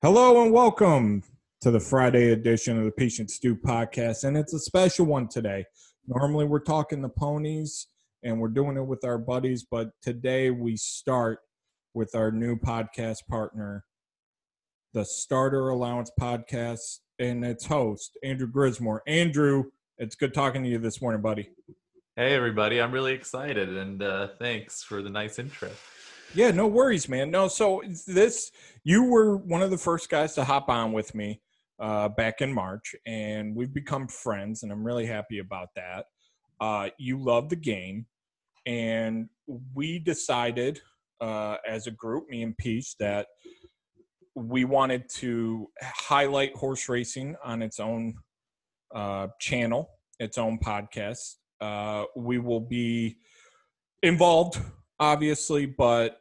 Hello and welcome to the Friday edition of the Peach and Stew podcast. And it's a special one today. Normally we're talking the ponies and we're doing it with our buddies, but today we start with our new podcast partner, the Starter Allowance Podcast, and its host, Andrew Grismore. Andrew, it's good talking to you this morning, buddy. Hey, everybody. I'm really excited and uh, thanks for the nice intro. Yeah, no worries, man. No, so this you were one of the first guys to hop on with me uh, back in March, and we've become friends, and I'm really happy about that. Uh, you love the game, and we decided uh, as a group, me and Peach, that we wanted to highlight horse racing on its own uh, channel, its own podcast. Uh, we will be involved obviously, but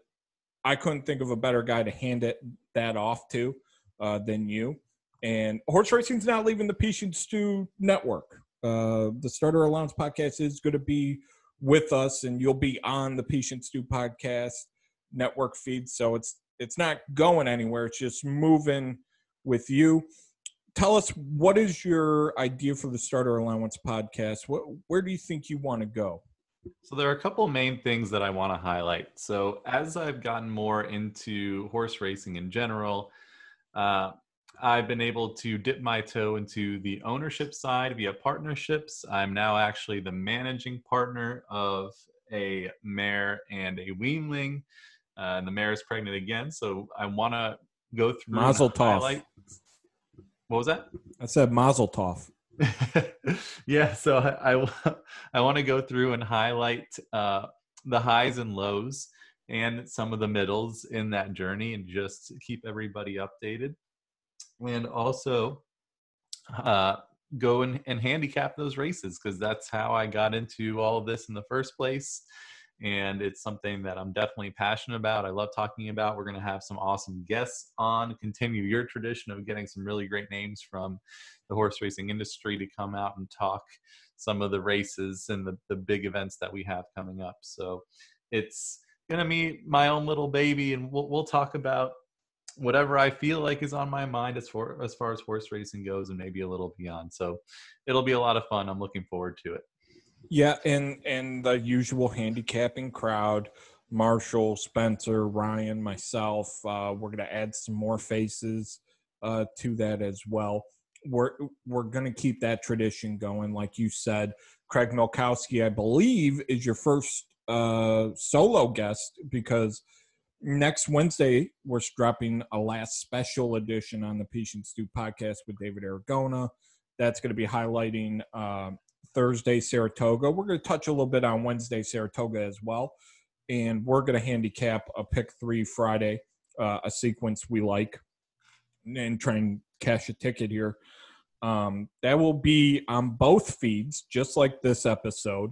I couldn't think of a better guy to hand it that off to uh, than you. And horse racing's not leaving the and Stew network. Uh, the Starter Allowance podcast is going to be with us, and you'll be on the and Stew podcast network feed. So it's it's not going anywhere. It's just moving with you. Tell us what is your idea for the Starter Allowance podcast? What where do you think you want to go? So there are a couple main things that I want to highlight. So as I've gotten more into horse racing in general, uh, I've been able to dip my toe into the ownership side via partnerships. I'm now actually the managing partner of a mare and a weanling. Uh, and the mare is pregnant again, so I want to go through. Mazel tov. What was that? I said Mazel tov. yeah, so I, I, I want to go through and highlight uh, the highs and lows and some of the middles in that journey and just keep everybody updated. And also uh, go and, and handicap those races because that's how I got into all of this in the first place and it's something that I'm definitely passionate about. I love talking about. We're going to have some awesome guests on, continue your tradition of getting some really great names from the horse racing industry to come out and talk some of the races and the, the big events that we have coming up. So it's going to be my own little baby, and we'll, we'll talk about whatever I feel like is on my mind as far as far as horse racing goes, and maybe a little beyond. So it'll be a lot of fun. I'm looking forward to it. Yeah, and and the usual handicapping crowd, Marshall, Spencer, Ryan, myself. Uh, we're gonna add some more faces uh, to that as well. We're we're gonna keep that tradition going, like you said. Craig Milkowski, I believe, is your first uh, solo guest because next Wednesday we're dropping a last special edition on the and Stew podcast with David Aragona. That's going to be highlighting uh, Thursday, Saratoga. We're going to touch a little bit on Wednesday, Saratoga as well. And we're going to handicap a pick three Friday, uh, a sequence we like, and try and cash a ticket here. Um, that will be on both feeds, just like this episode.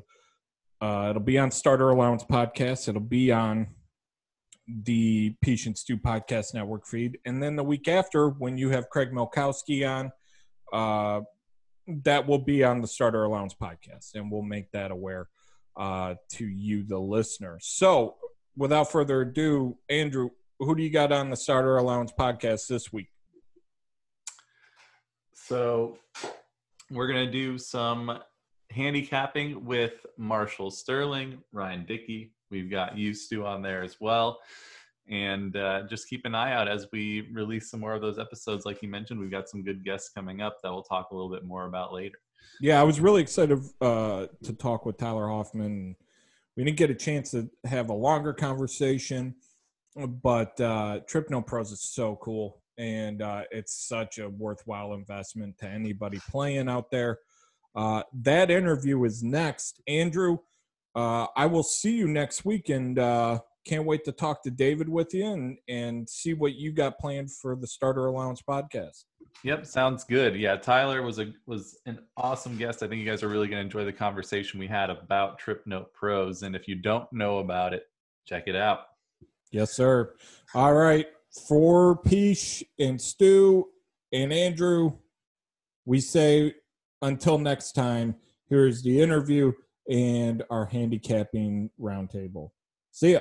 Uh, it'll be on Starter Allowance Podcast. It'll be on the and Stew Podcast Network feed. And then the week after, when you have Craig Milkowski on, uh, that will be on the Starter Allowance podcast, and we'll make that aware uh, to you, the listener. So, without further ado, Andrew, who do you got on the Starter Allowance podcast this week? So, we're going to do some handicapping with Marshall Sterling, Ryan Dickey. We've got you, Stu, on there as well and uh, just keep an eye out as we release some more of those episodes like you mentioned we've got some good guests coming up that we'll talk a little bit more about later. Yeah i was really excited uh, to talk with tyler hoffman. We didn't get a chance to have a longer conversation but uh, trip note pros is so cool and uh, it's such a worthwhile investment to anybody playing out there. Uh, that interview is next. Andrew uh, i will see you next week and uh, can't wait to talk to David with you and and see what you got planned for the Starter Allowance podcast. Yep, sounds good. Yeah, Tyler was a was an awesome guest. I think you guys are really going to enjoy the conversation we had about Trip Note Pros. And if you don't know about it, check it out. Yes, sir. All right, for Peach and Stu and Andrew, we say until next time. Here's the interview and our handicapping roundtable. See ya.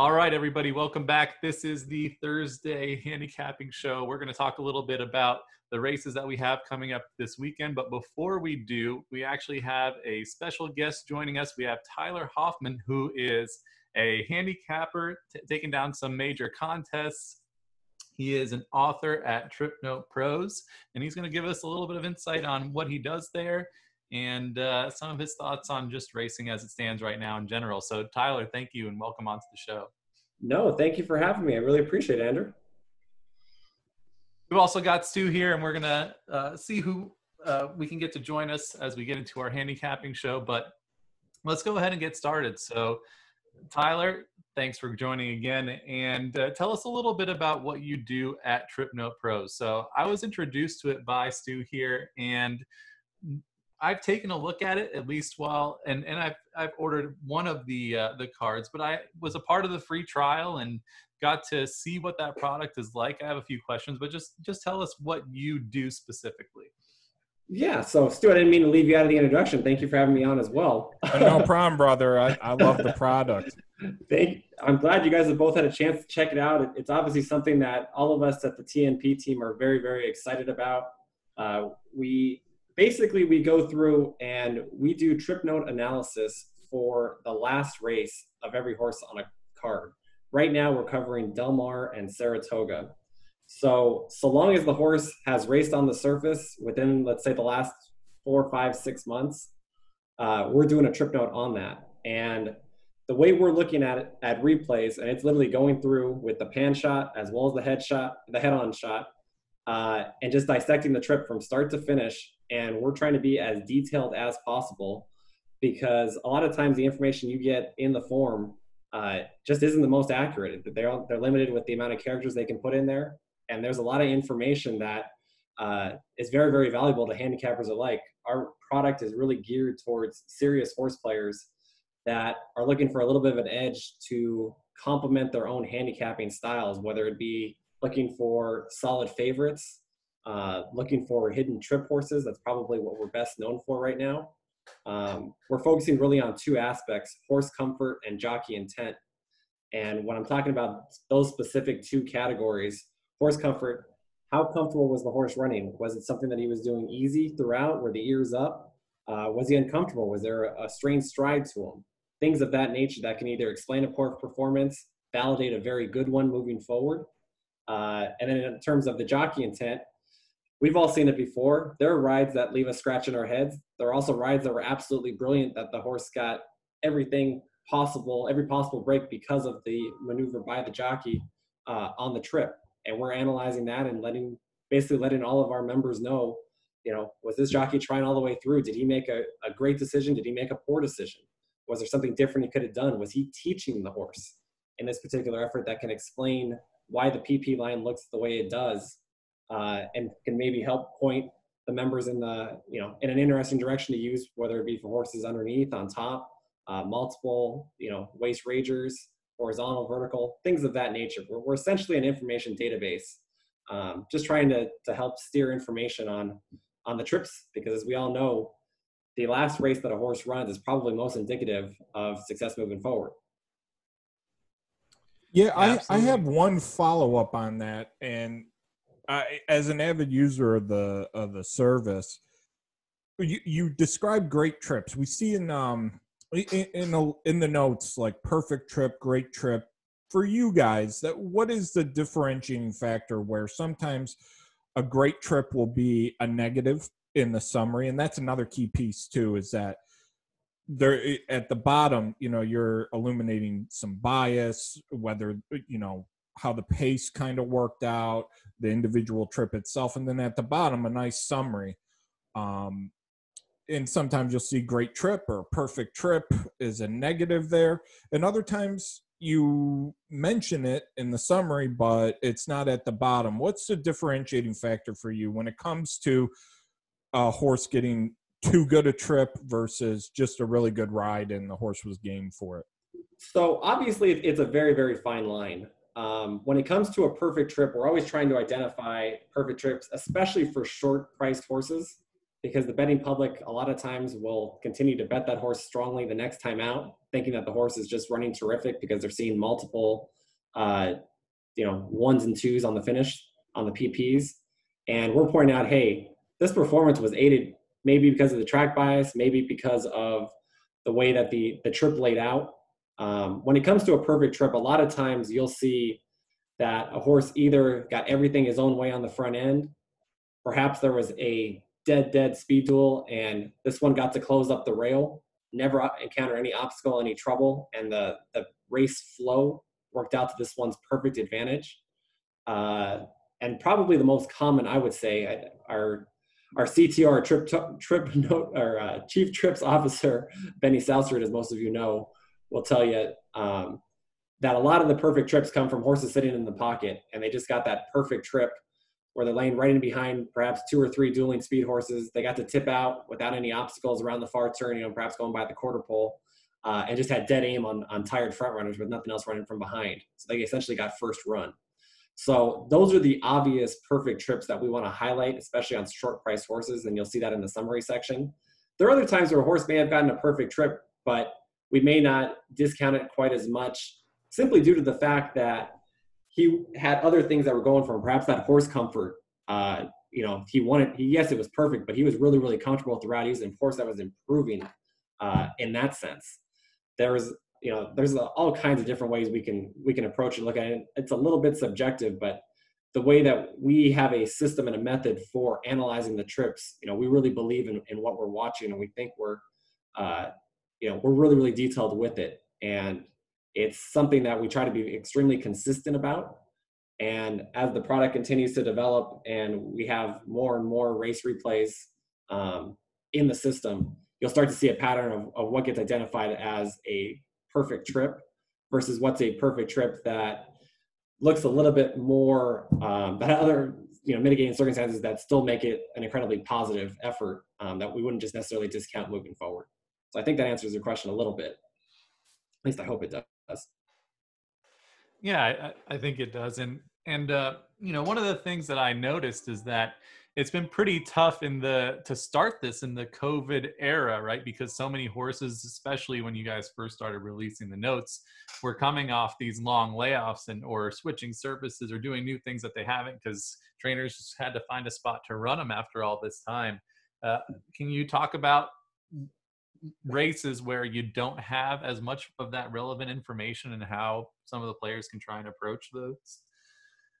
All right, everybody, welcome back. This is the Thursday handicapping show. We're going to talk a little bit about the races that we have coming up this weekend. But before we do, we actually have a special guest joining us. We have Tyler Hoffman, who is a handicapper, t- taking down some major contests. He is an author at Trip Note Pros, and he's going to give us a little bit of insight on what he does there and uh, some of his thoughts on just racing as it stands right now in general. So, Tyler, thank you and welcome onto the show. No, thank you for having me. I really appreciate it, Andrew. We've also got Stu here, and we're going to uh, see who uh, we can get to join us as we get into our handicapping show. But let's go ahead and get started. So, Tyler, thanks for joining again. And uh, tell us a little bit about what you do at Trip Note Pros. So, I was introduced to it by Stu here, and I've taken a look at it at least while and and I've I've ordered one of the uh, the cards, but I was a part of the free trial and got to see what that product is like. I have a few questions, but just just tell us what you do specifically. Yeah, so Stu, I didn't mean to leave you out of the introduction. Thank you for having me on as well. no problem, brother. I, I love the product. Thank. I'm glad you guys have both had a chance to check it out. It's obviously something that all of us at the TNP team are very, very excited about. Uh, we basically we go through and we do trip note analysis for the last race of every horse on a card. Right now we're covering Del Mar and Saratoga. So so long as the horse has raced on the surface within let's say the last four, five, six months, uh, we're doing a trip note on that. And the way we're looking at it at replays, and it's literally going through with the pan shot as well as the head shot, the head on shot, uh, and just dissecting the trip from start to finish and we're trying to be as detailed as possible because a lot of times the information you get in the form uh, just isn't the most accurate. They're they're limited with the amount of characters they can put in there, and there's a lot of information that uh, is very very valuable to handicappers alike. Our product is really geared towards serious horse players that are looking for a little bit of an edge to complement their own handicapping styles, whether it be looking for solid favorites uh, looking for hidden trip horses. That's probably what we're best known for right now. Um, we're focusing really on two aspects horse comfort and jockey intent. And when I'm talking about those specific two categories, horse comfort, how comfortable was the horse running? Was it something that he was doing easy throughout? Were the ears up? Uh, was he uncomfortable? Was there a, strange stride to him? Things of that nature that can either explain a poor performance, validate a very good one moving forward. Uh, and then in terms of the jockey intent, we've all seen it before. There are rides that leave us scratching our heads. There are also rides that were absolutely brilliant that the horse got everything possible, every possible break because of the maneuver by the jockey uh, on the trip. And we're analyzing that and letting basically letting all of our members know, you know, was this jockey trying all the way through? Did he make a, a great decision? Did he make a poor decision? Was there something different he could have done? Was he teaching the horse in this particular effort that can explain why the PP line looks the way it does uh, and can maybe help point the members in the you know in an interesting direction to use, whether it be for horses underneath, on top, uh, multiple you know waist ragers, horizontal, vertical, things of that nature. We're, we're essentially an information database, um, just trying to to help steer information on on the trips because as we all know, the last race that a horse runs is probably most indicative of success moving forward. Yeah, I, I have one follow up on that, and As an avid user of the of the service, you, you describe great trips. We see in um in in, a, in the notes like perfect trip, great trip. For you guys, that what is the differentiating factor where sometimes a great trip will be a negative in the summary, and that's another key piece too. Is that there at the bottom, you know, you're illuminating some bias, whether you know how the pace kind of worked out, the individual trip itself, and then at the bottom a nice summary. Um, and sometimes you'll see great trip or perfect trip is a negative there, and other times you mention it in the summary, but it's not at the bottom. What's the differentiating factor for you when it comes to a horse getting too good a trip versus just a really good ride and the horse was game for it? So obviously, it's a very, very fine line. Um, when it comes to a perfect trip, we're always trying to identify perfect trips, especially for short priced horses, because the betting public a lot of times will continue to bet that horse strongly the next time out. thinking that the horse is just running terrific because they're seeing multiple, uh, you know, ones and twos on the finish on the PPs, and we're pointing out, hey, this performance was aided maybe because of the track bias, maybe because of the way that the the trip laid out. Um, when it comes to a perfect trip, a lot of times you'll see that a horse either got everything his own way on the front end, perhaps there was a dead dead speed duel and this one got to close up the rail never encounter any obstacle any trouble and the the race flow worked out to this one's perfect advantage. Uh, and probably the most common i would say our our ctr trip trip note our uh, chief trips officer benny Salsford, as most of you know will tell you um, that a lot of the perfect trips come from horses sitting in the pocket and they just got that perfect trip where they're laying right in behind perhaps two or three dueling speed horses. They got to tip out without any obstacles around the far turn, you know, perhaps going by the quarter pole, uh, and just had dead aim on, on tired front runners with nothing else running from behind. So they essentially got first run. So those are the obvious perfect trips that we want to highlight, especially on short price horses, and you'll see that in the summary section. There are other times where a horse may have gotten a perfect trip, but we may not discount it quite as much simply due to the fact that he had other things that were going for him. Perhaps that horse comfort. Uh, you know, he wanted. He, yes, it was perfect, but he was really, really comfortable throughout. He was a horse that was improving uh, in that sense. There was, you know, there's all kinds of different ways we can we can approach and look at it. It's a little bit subjective, but the way that we have a system and a method for analyzing the trips, you know, we really believe in, in what we're watching, and we think we're, uh, you know, we're really, really detailed with it. And it's something that we try to be extremely consistent about. And as the product continues to develop and we have more and more race replays um, in the system, you'll start to see a pattern of, of what gets identified as a perfect trip versus what's a perfect trip that looks a little bit more um, that other you know mitigating circumstances that still make it an incredibly positive effort um, that we wouldn't just necessarily discount moving forward. So I think that answers your question a little bit. At least I hope it does. Yeah, I, I think it does. And and uh, you know, one of the things that I noticed is that it's been pretty tough in the to start this in the COVID era, right? Because so many horses, especially when you guys first started releasing the notes, were coming off these long layoffs and or switching services or doing new things that they haven't because trainers just had to find a spot to run them after all this time. Uh, can you talk about races where you don't have as much of that relevant information and how some of the players can try and approach those?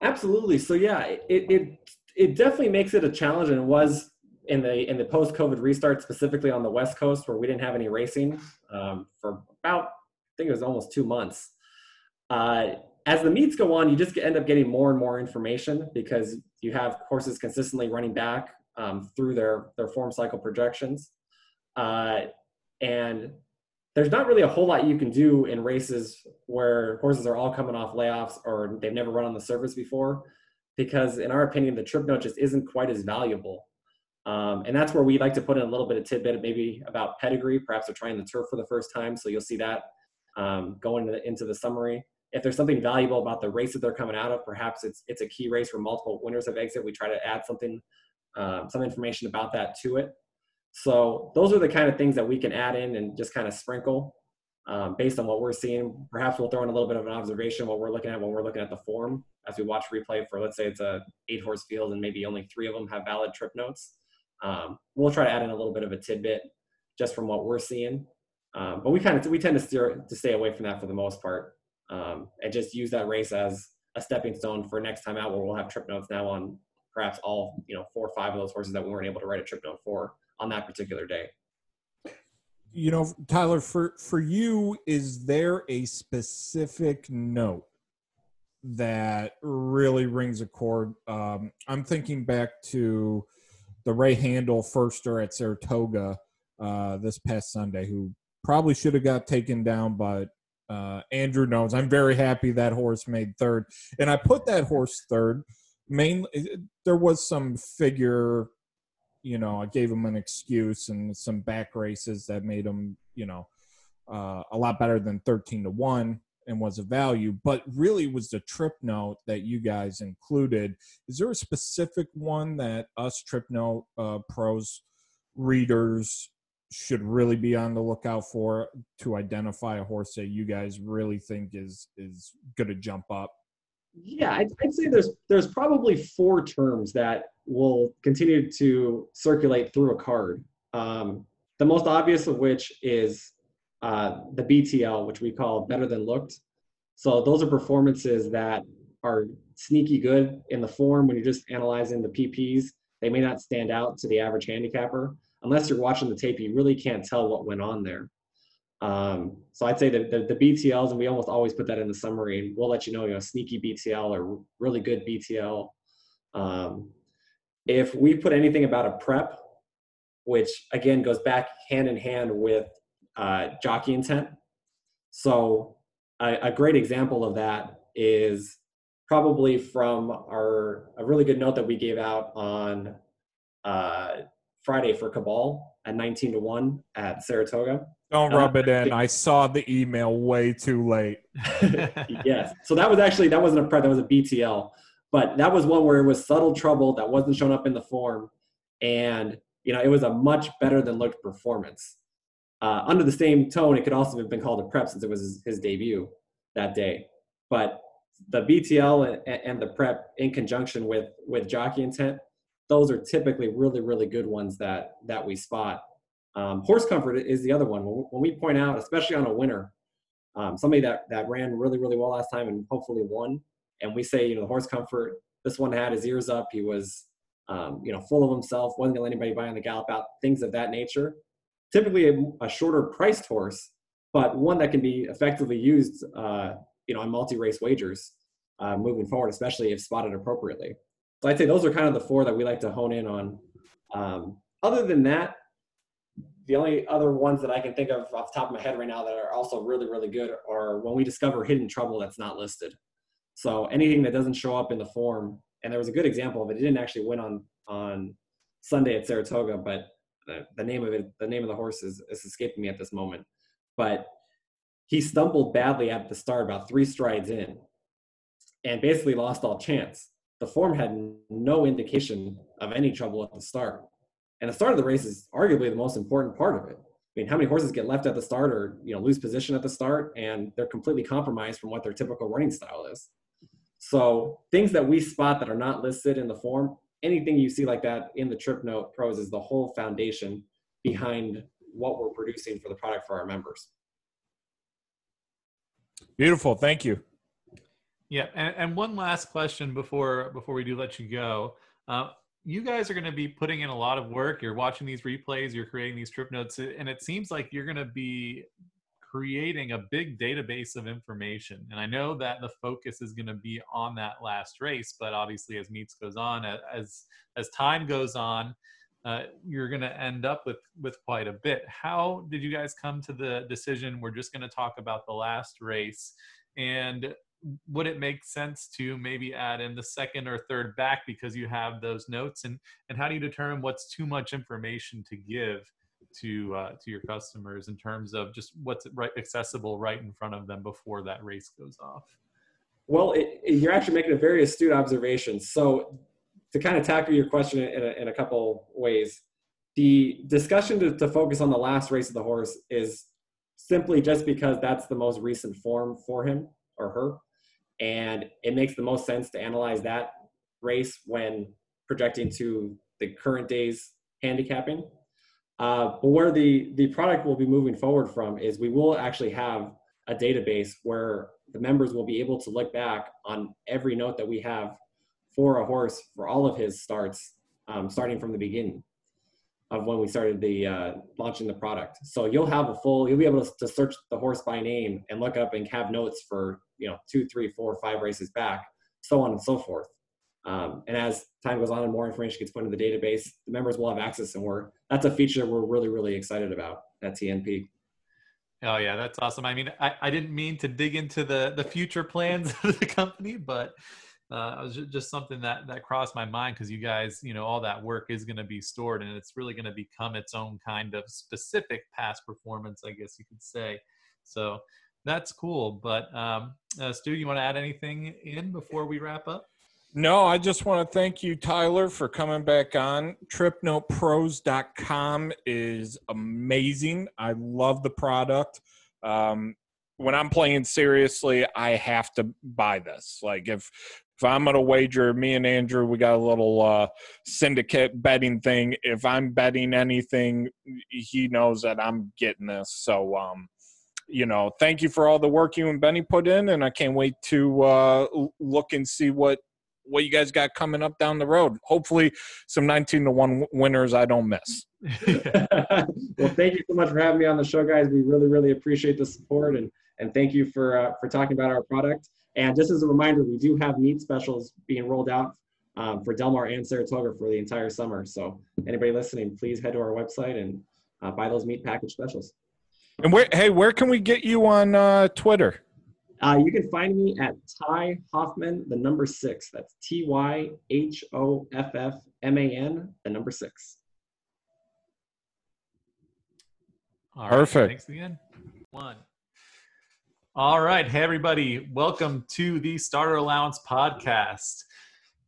Absolutely. So yeah, it it it definitely makes it a challenge, and was in the in the post COVID restart, specifically on the West Coast, where we didn't have any racing um, for about I think it was almost two months. Uh, as the meets go on, you just end up getting more and more information because you have horses consistently running back um, through their their form cycle projections. Uh, and there's not really a whole lot you can do in races where horses are all coming off layoffs or they've never run on the surface before, because in our opinion, the trip note just isn't quite as valuable. Um, and that's where we like to put in a little bit of tidbit, maybe about pedigree. Perhaps they're trying the turf for the first time, so you'll see that um, going into the, into the summary. If there's something valuable about the race that they're coming out of, perhaps it's it's a key race where multiple winners have exit. We try to add something, um, some information about that to it. So those are the kind of things that we can add in and just kind of sprinkle um, based on what we're seeing. Perhaps we'll throw in a little bit of an observation what we're looking at when we're looking at the form as we watch replay for let's say it's a eight horse field and maybe only three of them have valid trip notes. Um, we'll try to add in a little bit of a tidbit just from what we're seeing. Um, but we kind of we tend to steer to stay away from that for the most part um, and just use that race as a stepping stone for next time out where we'll have trip notes now on perhaps all you know four or five of those horses that we weren't able to write a trip note for on that particular day. You know, Tyler, for for you, is there a specific note that really rings a chord? Um, I'm thinking back to the Ray Handal firster at Saratoga uh, this past Sunday, who probably should have got taken down, but uh, Andrew knows. I'm very happy that horse made third, and I put that horse third. Mainly, there was some figure you know, I gave him an excuse and some back races that made him, you know, uh, a lot better than 13 to 1 and was a value, but really was the trip note that you guys included. Is there a specific one that us trip note uh, pros readers should really be on the lookout for to identify a horse that you guys really think is is going to jump up? Yeah, I'd, I'd, say there's there's probably four terms that will continue to circulate through a card. Um, the most obvious of which is uh, the BTL, which we call better than looked. So those are performances that are sneaky good in the form when you're just analyzing the PPs. They may not stand out to the average handicapper. Unless you're watching the tape, you really can't tell what went on there. Um, so I'd say that the, the, BTLs, and we almost always put that in the summary, and we'll let you know, you know, sneaky BTL or really good BTL. Um, if we put anything about a prep, which again goes back hand in hand with uh, jockey intent. So a, a great example of that is probably from our a really good note that we gave out on uh, Friday for Cabal at 19 to 1 at Saratoga. Don't rub uh, it in. I saw the email way too late. yes. So that was actually that wasn't a prep, that was a BTL. But that was one where it was subtle trouble that wasn't shown up in the form. And you know, it was a much better than looked performance. Uh, under the same tone, it could also have been called a prep since it was his, his debut that day. But the BTL and, and, the prep in conjunction with with jockey intent, those are typically really really good ones that that we spot. Um, horse comfort is the other one. When we point out, especially on a winner, um, somebody that that ran really really well last time and hopefully won, and we say you know the horse comfort. This one had his ears up. He was um, you know full of himself. wasn't gonna let anybody buy on the gallop out. Things of that nature. Typically a, a shorter priced horse, but one that can be effectively used uh, you know on multi-race wagers uh, moving forward, especially if spotted appropriately. So I'd say those are kind of the four that we like to hone in on. Um, other than that, the only other ones that I can think of off the top of my head right now that are also really, really good are when we discover hidden trouble that's not listed. So anything that doesn't show up in the form, and there was a good example of it. It didn't actually win on on Sunday at Saratoga, but the, the name of it, the name of the horse is, is escaping me at this moment. But he stumbled badly at the start, about three strides in, and basically lost all chance. The form had no indication of any trouble at the start. And the start of the race is arguably the most important part of it. I mean, how many horses get left at the start or you know lose position at the start and they're completely compromised from what their typical running style is. So things that we spot that are not listed in the form, anything you see like that in the trip note pros is the whole foundation behind what we're producing for the product for our members. Beautiful. Thank you. Yeah, and, and one last question before before we do let you go. Uh, you guys are going to be putting in a lot of work. You're watching these replays. You're creating these trip notes, and it seems like you're going to be creating a big database of information. And I know that the focus is going to be on that last race, but obviously, as meets goes on, as as time goes on, uh, you're going to end up with with quite a bit. How did you guys come to the decision? We're just going to talk about the last race, and would it make sense to maybe add in the second or third back because you have those notes? And and how do you determine what's too much information to give? to uh, to your customers in terms of just what's right accessible right in front of them before that race goes off well it, it, you're actually making a very astute observation so to kind of tackle your question in a, in a couple ways, the discussion to, to focus on the last race of the horse is simply just because that's the most recent form for him or her. And it makes the most sense to analyze that race when projecting to the current day's handicapping. Uh, but where the, the product will be moving forward from is we will actually have a database where the members will be able to look back on every note that we have for a horse for all of his starts, um, starting from the beginning of when we started the uh, launching the product. So you'll have a full, you'll be able to, to, search the horse by name and look up and have notes for you know two, three, four, five races back, so on and so forth. Um, and as time goes on and more information gets put into the database, the members will have access, and we're that's a feature we're really, really excited about at TNP. Oh yeah, that's awesome. I mean, I, I didn't mean to dig into the the future plans of the company, but uh, it was just something that that crossed my mind because you guys, you know, all that work is going to be stored and it's really going to become its own kind of specific past performance, I guess you could say. So that's cool. But um, uh, Stu, you want to add anything in before we wrap up? No, I just want to thank you, Tyler, for coming back on. TripNotePros.com is amazing. I love the product. Um, when I'm playing seriously, I have to buy this. Like if if I'm gonna wager, me and Andrew, we got a little uh, syndicate betting thing. If I'm betting anything, he knows that I'm getting this. So, um, you know, thank you for all the work you and Benny put in, and I can't wait to uh, look and see what what you guys got coming up down the road. Hopefully, some 19 to one winners I don't miss. well, thank you so much for having me on the show, guys. We really, really appreciate the support and and thank you for uh, for talking about our product. And just as a reminder, we do have meet specials being rolled out um, for Del Mar and Saratoga for the entire summer. So anybody listening, please head to our website and uh, buy those meet package specials. And where, hey, where can we get you on uh, Twitter? Uh, you can find me at Ty Hoffman, the number six. That's T Y H O F F M A N, the number six. All right, Perfect. Thanks again. One. All right. Hey, everybody. Welcome to the Starter Allowance podcast.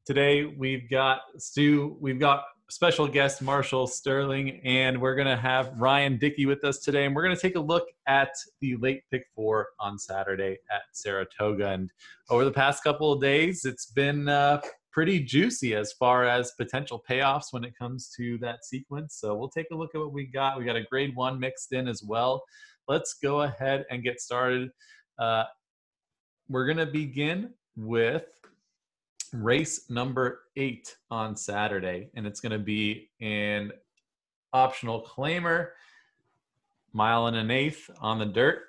Today we've got Stu, we've got special guest Marshall Sterling, and we're going to have Ryan Dickey with us today. And we're going to take a look at the late pick four on Saturday at Saratoga. And over the past couple of days, it's been uh, pretty juicy as far as potential payoffs when it comes to that sequence. So we'll take a look at what we got. We got a grade one mixed in as well. Let's go ahead and get started. Uh, we're going to begin with race number eight on Saturday, and it's going to be an optional claimer, mile and an eighth on the dirt.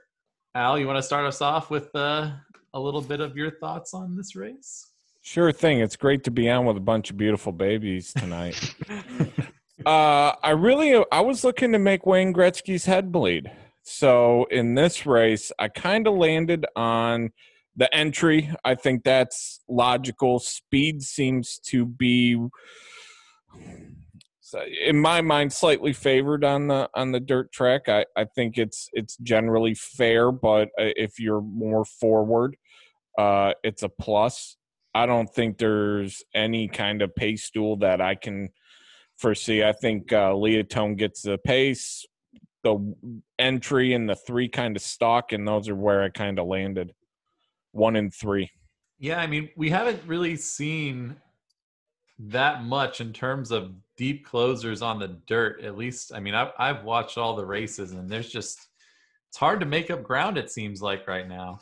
Al, you want to start us off with uh, a little bit of your thoughts on this race? Sure thing. It's great to be on with a bunch of beautiful babies tonight. uh, I really, I was looking to make Wayne Gretzky's head bleed. So in this race, I kind of landed on the entry. I think that's logical. Speed seems to be, in my mind, slightly favored on the on the dirt track. I, I think it's it's generally fair, but uh, if you're more forward, uh, it's a plus. I don't think there's any kind of pace duel that I can foresee. I think uh, Leotone gets the pace the entry and the three kind of stock, and those are where I kind of landed. One and three. Yeah, I mean, we haven't really seen that much in terms of deep closers on the dirt. At least, I mean, I've I've watched all the races, and there's just it's hard to make up ground. It seems like right now.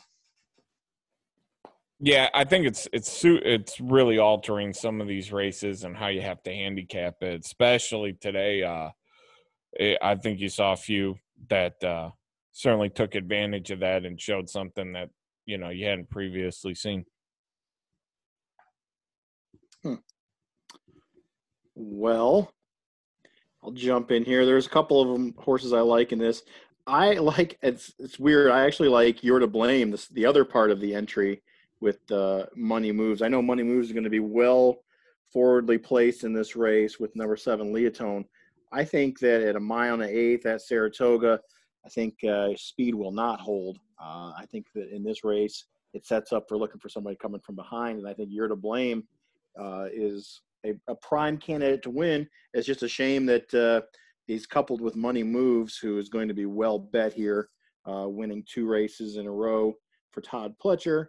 Yeah, I think it's it's it's really altering some of these races and how you have to handicap it, especially today. Uh, Eh, I think you saw a few that uh, certainly took advantage of that and showed something that you know you hadn't previously seen. Hmm. Well, I'll jump in here. There's a couple of them horses I like in this. I like it's it's weird. I actually like you're to blame. This the other part of the entry with uh, money moves. I know money moves is going to be well forwardly placed in this race with number seven Leotone. I think that at a mile and an eighth at Saratoga, I think uh, speed will not hold. Uh, I think that in this race, it sets up for looking for somebody coming from behind, and I think you're to blame uh, is a, a, prime candidate to win. It's just a shame that uh, he's coupled with Money Moves, who is going to be well bet here, uh, winning two races in a row for Todd Pletcher.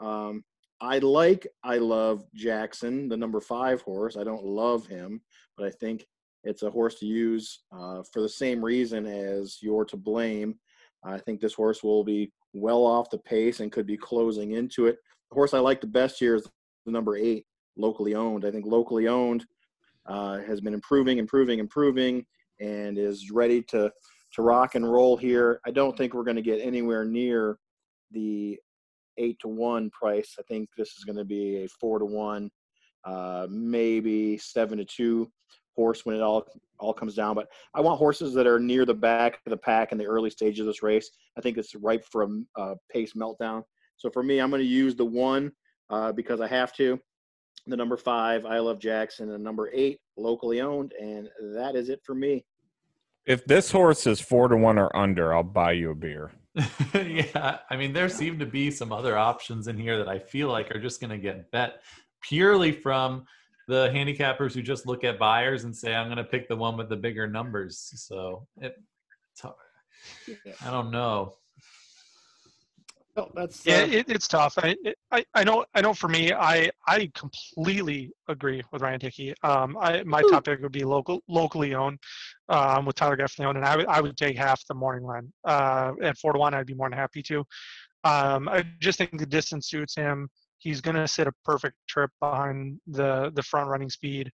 Um, I like, I love Jackson, the number five horse. I don't love him, but I think it's a horse to use uh, for the same reason as You're to Blame. I think this horse will be well off the pace and could be closing into it. The horse I like the best here is the number eight, locally owned. I think locally owned uh, has been improving, improving, improving, and is ready to to rock and roll here. I don't think we're going to get anywhere near the eight to one price. I think this is going to be a four to one, uh, maybe seven to two horse when it all all comes down. But I want horses that are near the back of the pack in the early stages of this race. I think it's ripe for a, a pace meltdown. So for me, I'm going to use the one uh, because I have to. The number five, I love Jackson, and the number eight, locally owned, and that is it for me. If this horse is four to one or under, I'll buy you a beer. yeah, I mean, there seem to be some other options in here that I feel like are just going to get bet purely from the handicappers who just look at buyers and say, "I'm going to pick the one with the bigger numbers." So it, I don't know. Well, that's Yeah, uh, it, it's tough. I, it- I I know I know for me, I I completely agree with Ryan Dickey. Um, I my top pick would be local locally owned, um, with Tyler Gaffney and I would I would take half the morning line. Uh, at four to one, I'd be more than happy to. Um, I just think the distance suits him. He's going to sit a perfect trip behind the the front running speed.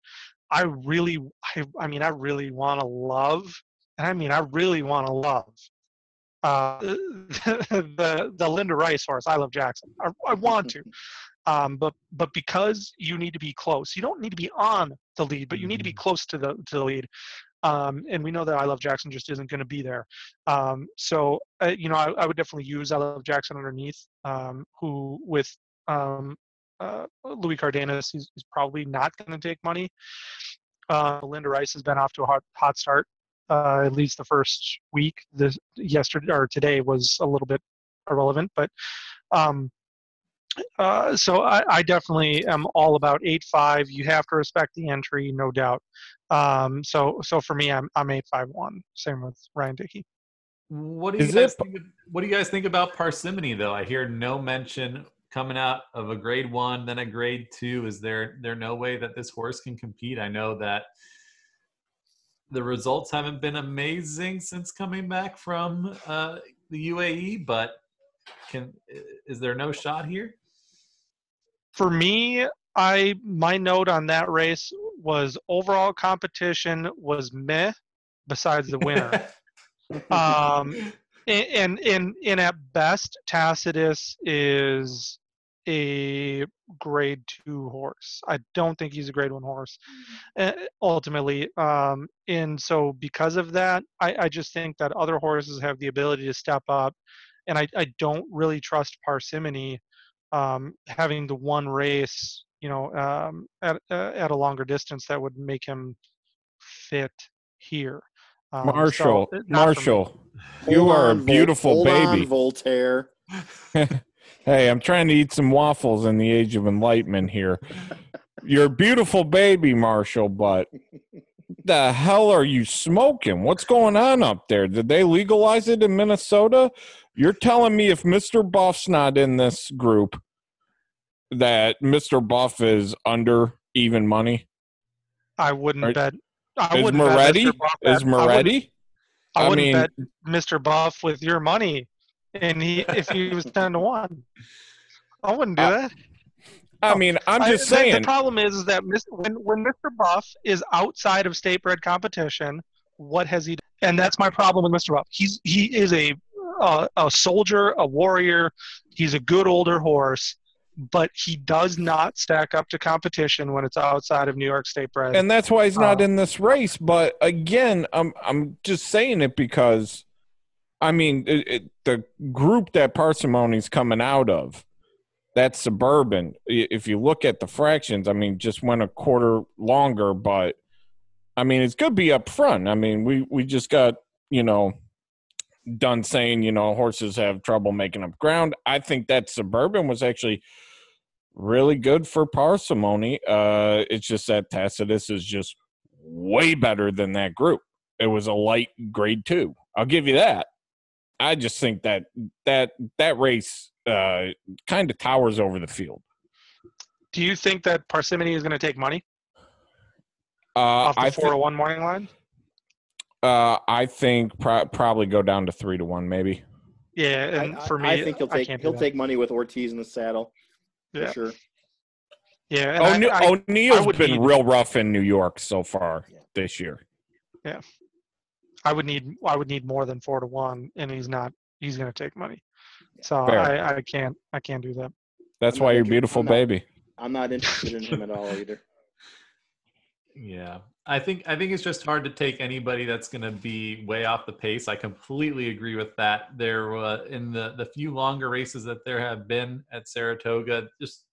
I really, I, I mean, I really want to love, and I mean, I really want to love uh, the the Linda Rice horse. I love Jackson. I, I want to, um, but but because you need to be close, you don't need to be on the lead, but you need to be close to the to the lead. Um, and we know that I love Jackson just isn't going to be there. Um, so uh, you know, I, I would definitely use I love Jackson underneath, um, who with um, uh, Louis Cardenas, he's, he's probably not going to take money. Uh, Linda Rice has been off to a hot, hot start. Uh, at least the first week. This yesterday or today was a little bit irrelevant, but um, uh, so I, I definitely am all about eight five. You have to respect the entry, no doubt. Um, so so for me, I'm I'm eight five one. Same with Ryan Dickey. What do you Is guys it- think of, What do you guys think about parsimony, though? I hear no mention coming out of a grade one, then a grade two. Is there there no way that this horse can compete? I know that the results haven't been amazing since coming back from uh, the UAE, but can is there no shot here? For me, I my note on that race was overall competition was meh, besides the winner. um, and and and at best, Tacitus is a grade two horse. I don't think he's a grade one horse, uh, ultimately. Um, and so because of that, I, I just think that other horses have the ability to step up, and I, I don't really trust Parsimony um, having the one race, you know, um, at uh, at a longer distance that would make him fit here. Um, so, Marshall, not for me. Marshall, you hold are a on, Vol- beautiful hold on, baby. Voltaire. hey, I'm trying to eat some waffles in the age of enlightenment here. You're a beautiful baby, Marshall, but the hell are you smoking? What's going on up there? Did they legalize it in Minnesota? You're telling me if Mr. Buff's not in this group, that Mr. Buff is under even money? I wouldn't Are- bet. I Is wouldn't bet Mr. Buff Is at- I wouldn't- Moretti? I I wouldn't mean- bet Mr. Buff with your money, and he if he was ten to one. I wouldn't do Uh, that. I mean, I'm just the- saying. The problem is, is that when when Mr. Buff is outside of state bred competition, what has he? done? And that's my problem with Mr. Buff. He's he is a a, a soldier, a warrior. He's a good older horse, but he does not stack up to competition when it's outside of New York state bred. and that's why he's not Uh, in this race. But again, I'm I'm just saying it because, I mean, it, it, the group that parsimony's coming out of, that's suburban. If you look at the fractions, I mean, just went a quarter longer, but I mean, it's going to be up front. I mean, we we just got you know done saying you know horses have trouble making up ground. I think that suburban was actually really good for parsimony. Uh, it's just that Tacitus is just way better than that group. It was a light grade two. I'll give you that. I just think that that that race uh, kind of towers over the field. do you think that Parsimony is going to take money Uh, off the I four to one morning line? uh, I think pro- probably go down to three to one, maybe. Yeah, I, and I- for me, I think he'll take he'll take money with Ortiz in the saddle Yeah. for sure. Yeah, and I- O'Ne- I- O'Neill's would been need- real rough in New York so far Yeah. this year. I would need I would need more than four to one, and he's not. He's going to take money, so Fair. I, I can't I can't do that. That's I'm why you're beautiful, I'm not- baby. I'm not interested in him at all either. Yeah. I think I think it's just hard to take anybody that's going to be way off the pace. I completely agree with that. There uh, in the the few longer races that there have been at Saratoga, just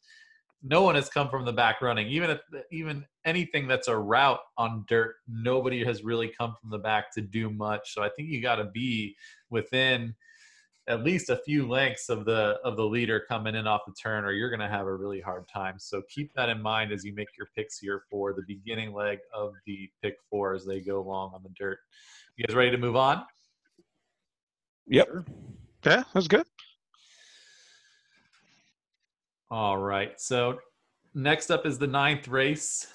no one has come from the back running. Even if even anything that's a route on dirt, nobody has really come from the back to do much. So I think you got to be within at least a few lengths of the of the leader coming in off the turn, or you're going to have a really hard time. So keep that in mind as you make your picks here for the beginning leg of the pick four as they go along on the dirt. You guys ready to move on? Yep. Yeah, that's good. All right. So next up is the ninth race.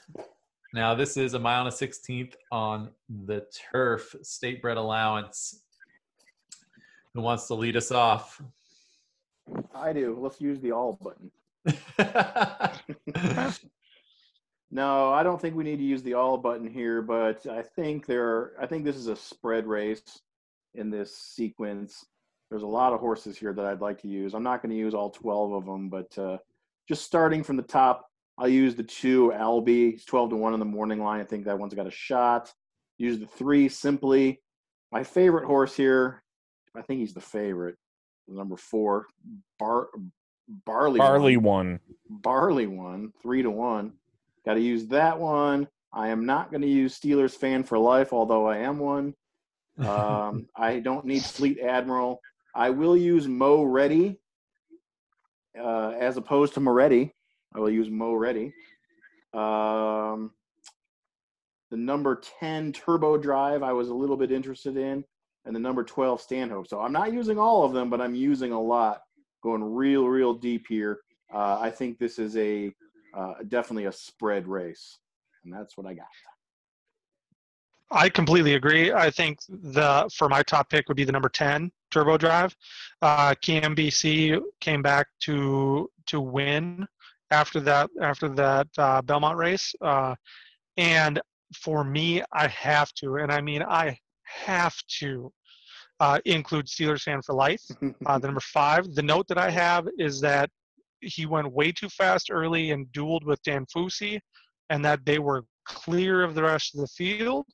Now this is a mile and a sixteenth on the turf state bred allowance. Who wants to lead us off? I do. Let's use the all button. No, I don't think we need to use the all button here, but I think there are, I think this is a spread race in this sequence. There's a lot of horses here that I'd like to use. I'm not going to use all 12 of them, but uh, just starting from the top, I'll use the two Albie. It's 12 to 1 in the morning line. I think that one's got a shot. Use the three simply. My favorite horse here, I think he's the favorite, number four, Bar Barley. Barley one. one. Barley one, three to one. Got to use that one. I am not going to use Steelers fan for life, although I am one. Um, I don't need Fleet Admiral. I will use Mo Ready uh, as opposed to Moretti. I will use Mo Ready. Um, the number 10 Turbo Drive, I was a little bit interested in, and the number 12 Stanhope. So I'm not using all of them, but I'm using a lot, going real, real deep here. Uh, I think this is a uh, definitely a spread race, and that's what I got. I completely agree. I think the for my top pick would be the number ten turbo drive. Uh, KMBC came back to to win after that after that uh, Belmont race, uh, and for me, I have to, and I mean I have to uh, include Steelers fan for life. Uh, the number five. The note that I have is that he went way too fast early and dueled with Dan Fusi, and that they were clear of the rest of the field.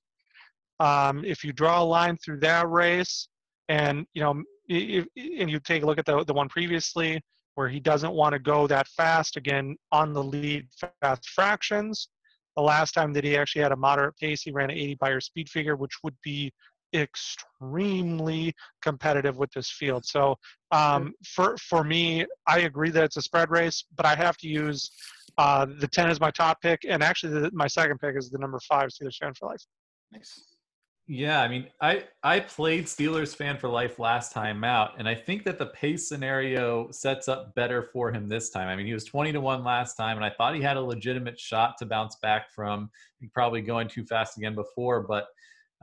Um, if you draw a line through that race, and you know, if, and you take a look at the the one previously where he doesn't want to go that fast again on the lead fast fractions. The last time that he actually had a moderate pace, he ran an 80 Beyer speed figure, which would be extremely competitive with this field. So um, for for me, I agree that it's a spread race, but I have to use uh, the 10 as my top pick, and actually the, my second pick is the number five Steelers fan for life. Nice. Yeah, I mean, I I played Steelers fan for life last time out, and I think that the pace scenario sets up better for him this time. I mean, he was twenty to one last time, and I thought he had a legitimate shot to bounce back from probably going too fast again before. But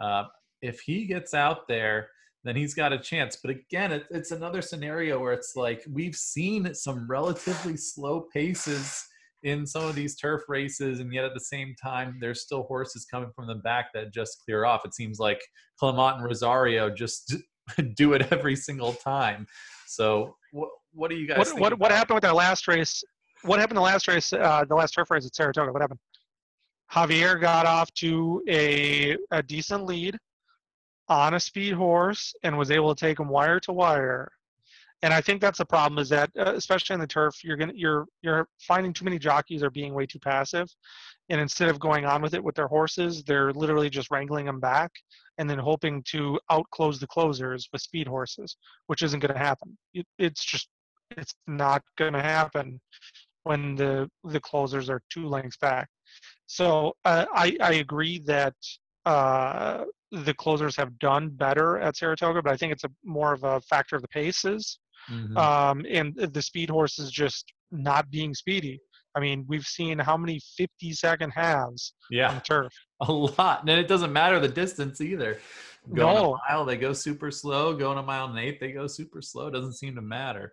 uh, if he gets out there, then he's got a chance. But again, it, it's another scenario where it's like we've seen some relatively slow paces in some of these turf races, and yet at the same time, there's still horses coming from the back that just clear off. It seems like Clement and Rosario just do it every single time. So, what, what do you guys? What what, what happened with that last race? What happened the last race? Uh, the last turf race at Saratoga. What happened? Javier got off to a a decent lead on a speed horse and was able to take him wire to wire and I think that's the problem is that uh, especially on the turf, you're gonna you're you're finding too many jockeys are being way too passive, and instead of going on with it with their horses, they're literally just wrangling them back and then hoping to outclose the closers with speed horses, which isn't going to happen. It, it's just it's not going to happen when the the closers are two lengths back. So uh, I I agree that uh, the closers have done better at Saratoga, but I think it's a more of a factor of the paces mm-hmm. um, and the speed horses just not being speedy. I mean, we've seen how many 50 second halves yeah. on turf. A lot. And it doesn't matter the distance either. Going no. a mile, they go super slow. Going a mile and eight, they go super slow. It doesn't seem to matter.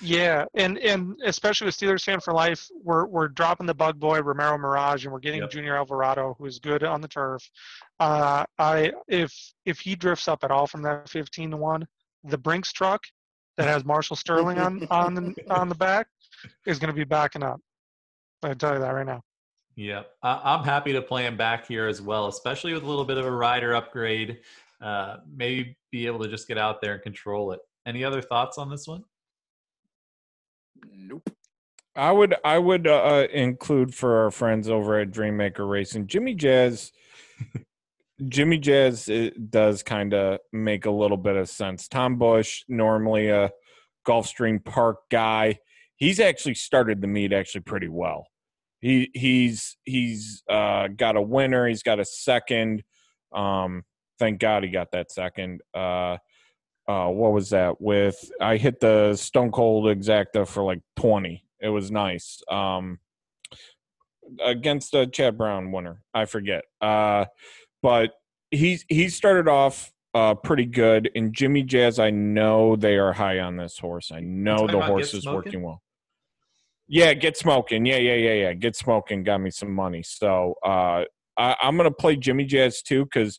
Yeah, and and especially with Steelers fan for life, we're we're dropping the bug boy Romero Maragh, and we're getting yep. Junior Alvarado, who is good on the turf. Uh, I if if he drifts up at all from that 15 to one, the Brinks truck that has Marshall Sterling on on the on the back is going to be backing up. I tell you that right now. Yeah, I'm happy to play him back here as well, especially with a little bit of a rider upgrade. Uh, maybe be able to just get out there and control it. Any other thoughts on this one? Nope. I would I would uh, include for our friends over at Dreammaker Racing, Jimmy Jazz Jimmy Jazz it does kind of make a little bit of sense. Tom Bush, normally a Gulfstream Park guy, he's actually started the meet actually pretty well. He he's he's uh, got a winner. He's got a second. Um, thank God he got that second. Uh, uh, what was that? With I hit the Stone Cold Exacta for like twenty. It was nice. Um, against a Chad Brown winner. I forget. Uh, but he's he started off uh, pretty good. And Jimmy Jazz, I know they are high on this horse. I know the horse is working well. Yeah, get smoking. Yeah, yeah, yeah, yeah. Get smoking. Got me some money. So uh, I, I'm gonna play Jimmy Jazz too because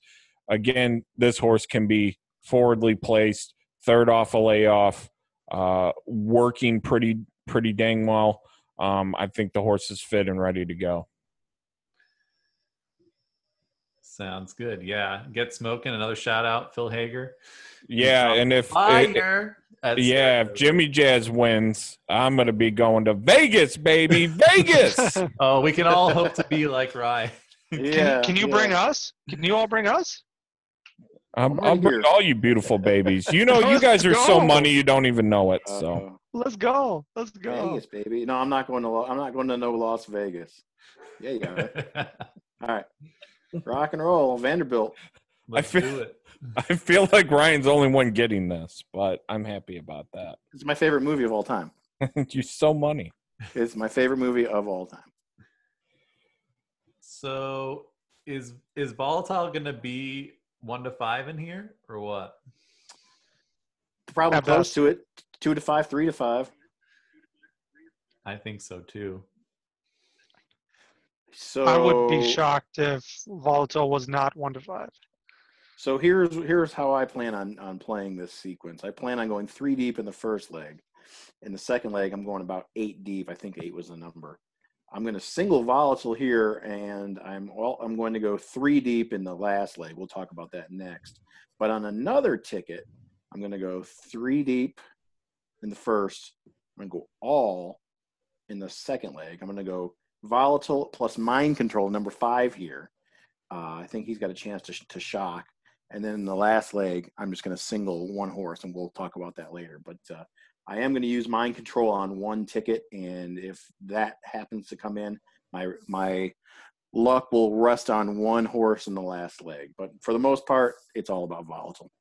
again, this horse can be forwardly placed, third off a layoff, uh, working pretty pretty dang well. Um, I think the horse is fit and ready to go. Sounds good. Yeah. Get smoking. Another shout out, Phil Hager. Yeah, and if Fire. at yeah, if Jimmy Jazz wins, I'm gonna be going to Vegas, baby, Vegas. Oh, we can all hope to be like Ryan. Yeah. Can you yeah. bring us? Can you all bring us? I'm, I'm I'll bring all you beautiful babies. You know, you guys are so Go. money you don't even know it. So Uh, Let's go. Let's go. Vegas, baby. No, I'm not going to. Lo- I'm not going to no Las Vegas. Yeah, yeah. All right. Rock and roll, Vanderbilt. Let's feel- do it. I feel like Ryan's the only one getting this, but I'm happy about that. It's my favorite movie of all time. You're so money. It's my favorite movie of all time. So is is volatile gonna be one to five in here or what? Probably At close best. to it. Two to five, three to five. I think so too. So I would be shocked if Volatile was not one to five. So here's here's how I plan on on playing this sequence. I plan on going three deep in the first leg. In the second leg, I'm going about eight deep. I think eight was the number. I'm going to single volatile here, and I'm well. I'm going to go three deep in the last leg. We'll talk about that next. But on another ticket, I'm going to go three deep in the first. I'm going to go all in the second leg. I'm going to go volatile plus mind control number five here. Uh, I think he's got a chance to, to shock. And then in the last leg, I'm just going to single one horse, and we'll talk about that later. But uh, I am going to use mind control on one ticket, and if that happens to come in, my my luck will rest on one horse in the last leg. But for the most part, it's all about volatile.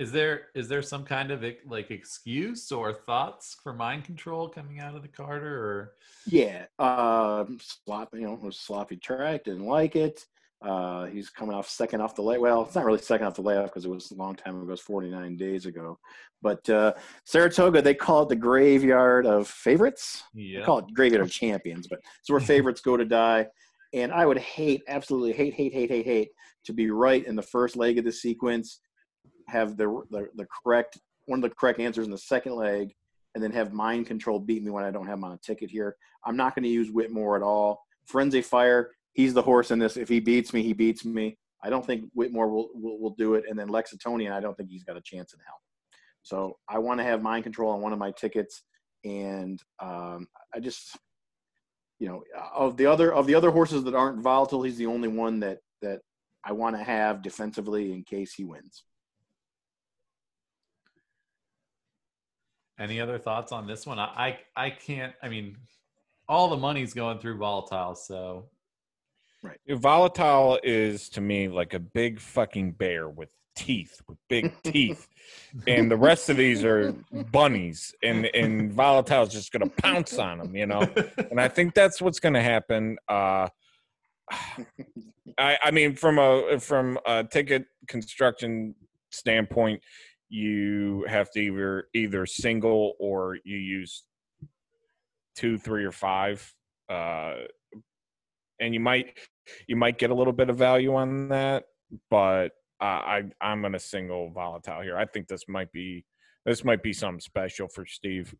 Is there is there some kind of like excuse or thoughts for mind control coming out of the Carter or Yeah, uh, slop. You know, sloppy track. Didn't like it. Uh, he's coming off second off the lay. Well, it's not really second off the layoff because it was a long time ago. It was 49 days ago. But uh, Saratoga, they call it the graveyard of favorites. They yeah? call it graveyard of champions, but it's where favorites go to die. And I would hate, absolutely hate, hate, hate, hate, hate to be right in the first leg of the sequence, have the the, the correct one of the correct answers in the second leg, and then have mind control beat me when I don't have a ticket here. I'm not going to use Whitmore at all. Frenzy Fire, he's the horse in this. If he beats me, he beats me. I don't think Whitmore will, will, will do it. And then Lexitonian, I don't think he's got a chance in hell. So I want to have mind control on one of my tickets. And um, I just, you know, of the other of the other horses that aren't volatile, he's the only one that that I want to have defensively in case he wins. Any other thoughts on this one? I, I I can't. I mean, all the money's going through volatile, so right. Volatile is to me like a big fucking bear with teeth, with big teeth, and the rest of these are bunnies, and and Volatile's just gonna pounce on them, you know. And I think that's what's gonna happen. Uh, I I mean, from a from a ticket construction standpoint, you have to either either single or you use two, three, or five. Uh, and you might you might get a little bit of value on that, but uh, I I'm gonna single volatile here. I think this might be this might be something special for Steve.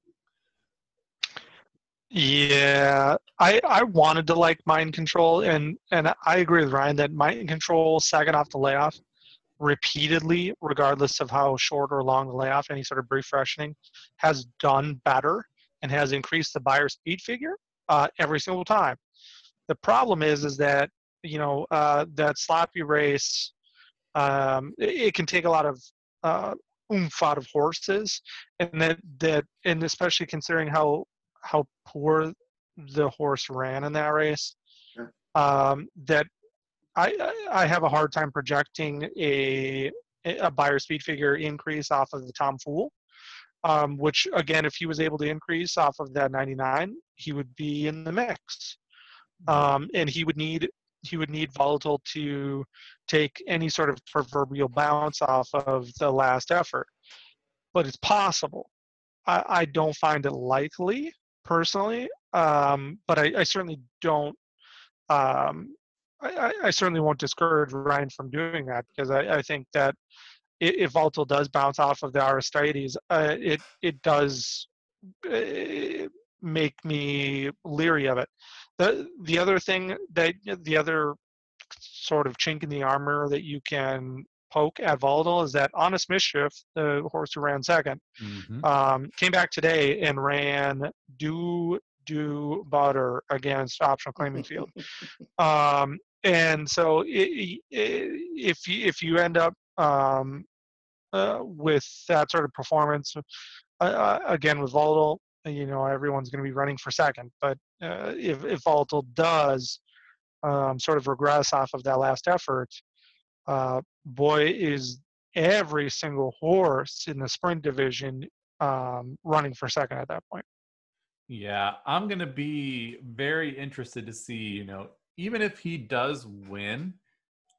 Yeah, I I wanted to like mind control, and and I agree with Ryan that mind control second off the layoff repeatedly, regardless of how short or long the layoff, any sort of brief freshening, has done better and has increased the Beyer speed figure uh, every single time. The problem is is that you know uh, that sloppy race. Um, it, it can take a lot of uh, oomph out of horses, and that that and especially considering how how poor the horse ran in that race, Sure. um, that I I have a hard time projecting a a Beyer speed figure increase off of the Tom Fool. Um, which again, if he was able to increase off of that 99, he would be in the mix. Um, and he would need he would need volatile to take any sort of proverbial bounce off of the last effort. But it's possible. I, I don't find it likely personally, um, but I, I certainly don't. Um, I, I- certainly won't discourage Ryan from doing that because I, I think that if volatile does bounce off of the Aristides, uh, it it does uh, make me leery of it. The the other thing that the other sort of chink in the armor that you can poke at volatile is that honest mischief, the horse who ran second, Mhm. um, came back today and ran do do butter against optional claiming field. Um, and so i- i- if you, if you end up um, uh, with that sort of performance, uh, uh, again with volatile, you know everyone's going to be running for second. But uh, if if volatile does um, sort of regress off of that last effort, uh, boy is every single horse in the sprint division um, running for second at that point. Yeah, I'm going to be very interested to see, you know, even if he does win,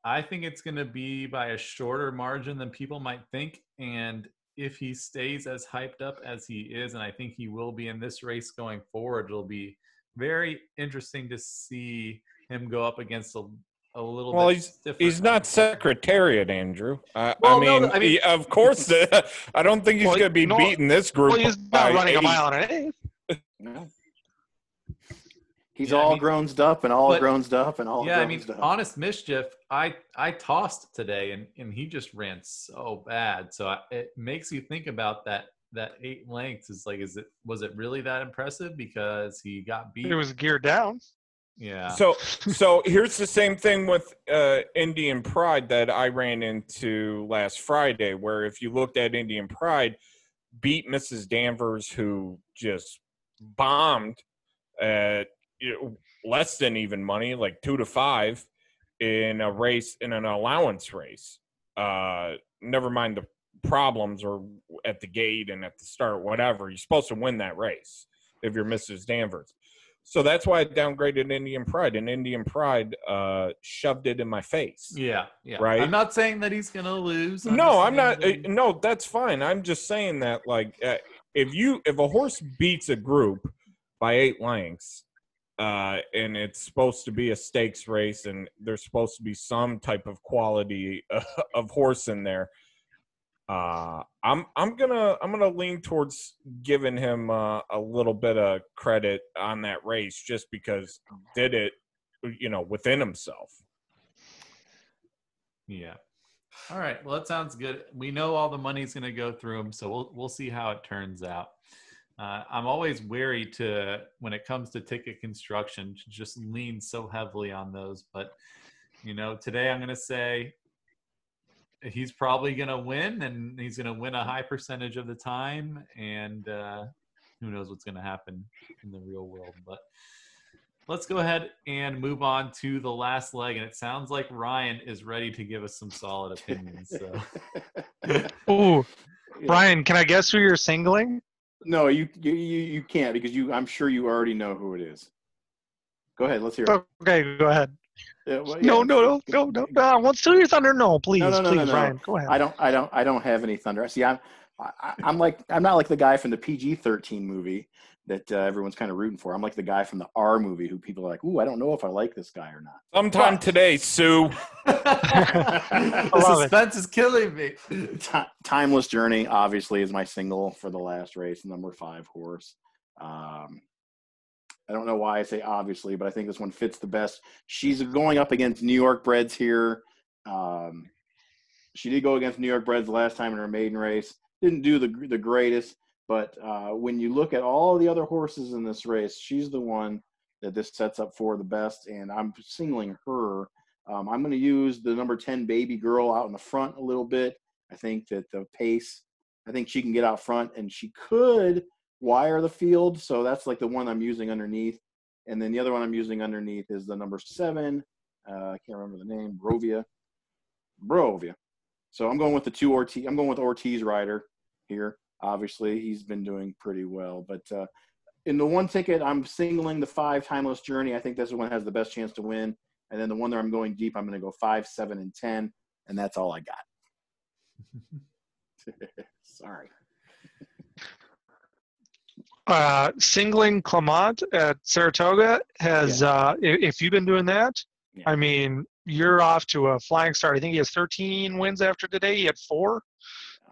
I think it's going to be by a shorter margin than people might think. And if he stays as hyped up as he is, and I think he will be in this race going forward, it'll be very interesting to see him go up against a, a little Well, bit he's stiffer he's not. Secretariat, Andrew. I, Well, I, no, mean, I mean- he- of course, I don't think he's Well, going to be no- beating this group. Well, he's by not running a mile and an eighth. No. He's Yeah, I all mean- grown up and all but- grown up and all yeah, I mean, up. honest mischief. I I tossed today, and and he just ran so bad. So I, it makes you think about that that eight lengths. Is like, is it was it really that impressive? Because he got beat. It was geared down. yeah. So, so here's the same thing with uh, Indian Pride that I ran into last Friday, where if you looked at Indian Pride, beat Mrs. Danvers, who just bombed at you know, less than even money, like two to five, in a race in an allowance race. Uh, never mind the problems or at the gate and at the start, whatever. You're supposed to win that race if you're Mrs. Danvers. So that's why I downgraded Indian Pride, and Indian Pride uh, shoved it in my face. yeah, yeah. Right? I'm not saying that he's gonna lose. I'm No, I'm not. that No, that's fine. I'm just saying that, like, uh, if you if a horse beats a group by eight lengths, uh, and it's supposed to be a stakes race, and there's supposed to be some type of quality of horse in there, uh, I'm I'm gonna I'm gonna lean towards giving him uh, a little bit of credit on that race, just because did it, you know, within himself. Yeah. All right. Well, that sounds good. We know all the money's going to go through them, so we'll we'll see how it turns out. Uh, I'm always wary to when it comes to ticket construction to just lean so heavily on those, but you know, today I'm going to say he's probably going to win, and he's going to win a high percentage of the time, and uh, who knows what's going to happen in the real world, but let's go ahead and move on to the last leg. And it sounds like Ryan is ready to give us some solid opinions. So Ooh, Yeah. Brian, can I guess who you're singling? No, you, you you can't because you. I'm sure you already know who it is. Go ahead. Let's hear it. Okay, go ahead. Yeah, well, No, yeah. no, no, no, no, no. I want to your thunder. No, please, no, no, please, no, no. Brian, go ahead. I don't. I don't. I don't have any thunder. I see, I'm. I, I'm like. I'm not like the guy from the PG-13 movie that uh, everyone's kind of rooting for. I'm like the guy from the R movie who people are like, "Ooh, I don't know if I like this guy or not." Sometime But- today, Sue. the suspense is killing me. Ti Timeless Journey obviously is my single for the last race, number five horse. Um, I don't know why I say obviously, but I think this one fits the best. She's going up against New York Breds here. Um, she did go against New York Breds last time in her maiden race. Didn't do the the greatest, but uh, when you look at all the other horses in this race, she's the one that this sets up for the best, and I'm singling her. Um, I'm going to use the number 10 baby girl out in the front a little bit. I think that the pace, I think she can get out front and she could wire the field. So that's like the one I'm using underneath. And then the other one I'm using underneath is the number seven. Uh, I can't remember the name, Brovia. Brovia. So I'm going with the two Ortiz. I'm going with Ortiz rider here. Obviously, he's been doing pretty well. But uh, in the one ticket, I'm singling the five Timeless Journey. I think this one has the best chance to win. And then the one that I'm going deep, I'm going to go five, seven, and ten, and that's all I got. Sorry. Uh, singling Clement at Saratoga has, uh, if you've been doing that, Yeah. I mean, you're off to a flying start. I think he has 13 wins after today. He had four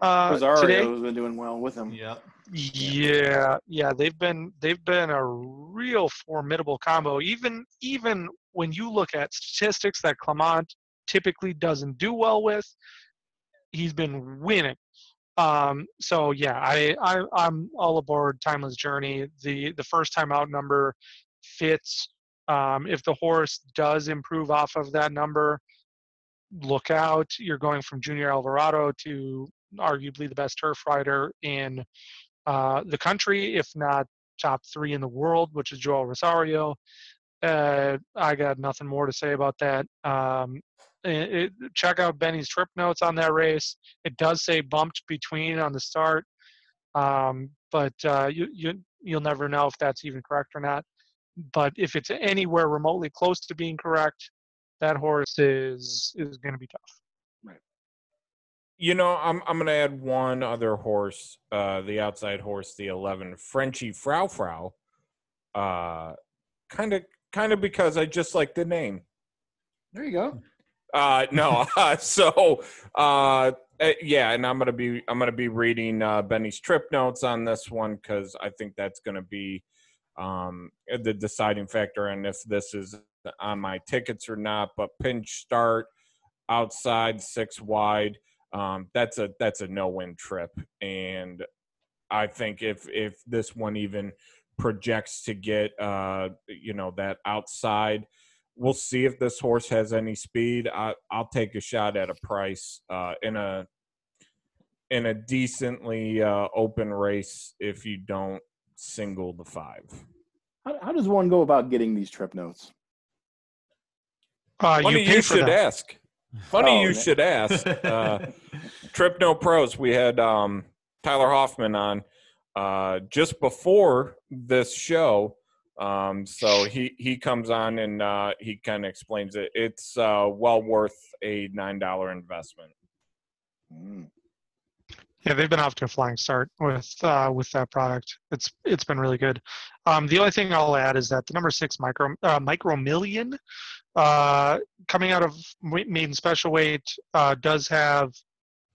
uh, today. Rosario has been doing well with him. Yeah. Yeah, yeah, they've been they've been a real formidable combo. Even even when you look at statistics that Clement typically doesn't do well with, he's been winning. Um, so yeah, I, I I'm all aboard Timeless Journey. The the first time out number fits. Um, if the horse does improve off of that number, look out. You're going from Junior Alvarado to arguably the best turf rider in uh, the country, if not top three in the world, which is Joel Rosario. Uh, I got nothing more to say about that. Um, it, it- check out Benny's trip notes on that race. It does say bumped between on the start, um, but uh, you, you you'll never know if that's even correct or not. But if it's anywhere remotely close to being correct, that horse is is going to be tough. You know, I'm I'm gonna add one other horse, uh, the outside horse, the eleven, Frenchy Frau Frau. Uh, kind of, kind of because I just like the name. There you go. Uh, no, uh, so uh, eh, yeah, and I'm gonna be I'm gonna be reading uh, Benny's trip notes on this one because I think that's gonna be um, the deciding factor on if this is on my tickets or not. But pinch start outside six wide, um, that's a that's a no win trip, and I think if if this one even projects to get uh, you know that outside we'll see if this horse has any speed. I, I'll take a shot at a price uh, in a in a decently uh, open race if you don't single the five. How, how does one go about getting these trip notes? Uh, Funny you pay you should them. ask. Funny Oh, you ne- should ask. Uh, Trip Note Pros. We had um, Tyler Hoffman on uh, just before this show. Um, so he he comes on and uh, he kind of explains it. It's uh, well worth a nine dollar investment. Mm. Yeah, they've been off to a flying start with uh, with that product. It's it's been really good. Um, the only thing I'll add is that the number six micro uh, micro million uh, coming out of ma- maiden special weight uh, does have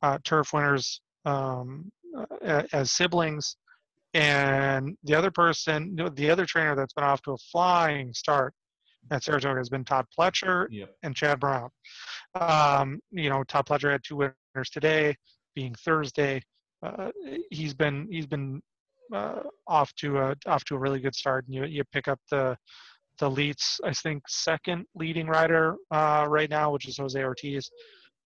uh, turf winners um, as siblings, and the other person, the other trainer that's been off to a flying start at Saratoga has been Todd Pletcher Yep. and Chad Brown. Um, you know, Todd Pletcher had two winners today, being Thursday. Uh, he's been he's been uh, off to a off to a really good start. And you you pick up the the leads, I think second leading rider uh, right now, which is Jose Ortiz.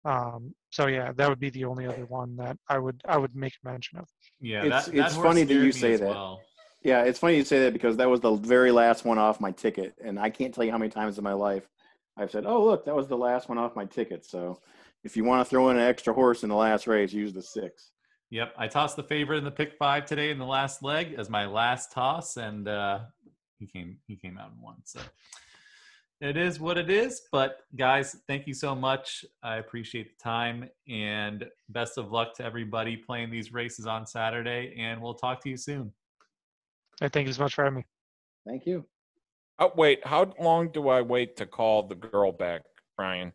Um, so yeah, that would be the only other one that I would I would make mention of. Yeah, It's- that, that it's horse funny that you say that. Well. Yeah, it's funny you say that because that was the very last one off my ticket, and I can't tell you how many times in my life I've said, "Oh, look, that was the last one off my ticket." So, if you want to throw in an extra horse in the last race, use the six. Yep, I tossed the favorite in the pick five today in the last leg as my last toss, and uh, he came he came out and won. So it is what it is. But guys, thank you so much. I appreciate the time, and best of luck to everybody playing these races on Saturday. And we'll talk to you soon. I thank you so much for having me. Thank you. Oh wait, how long do I wait to call the girl back, Ryan?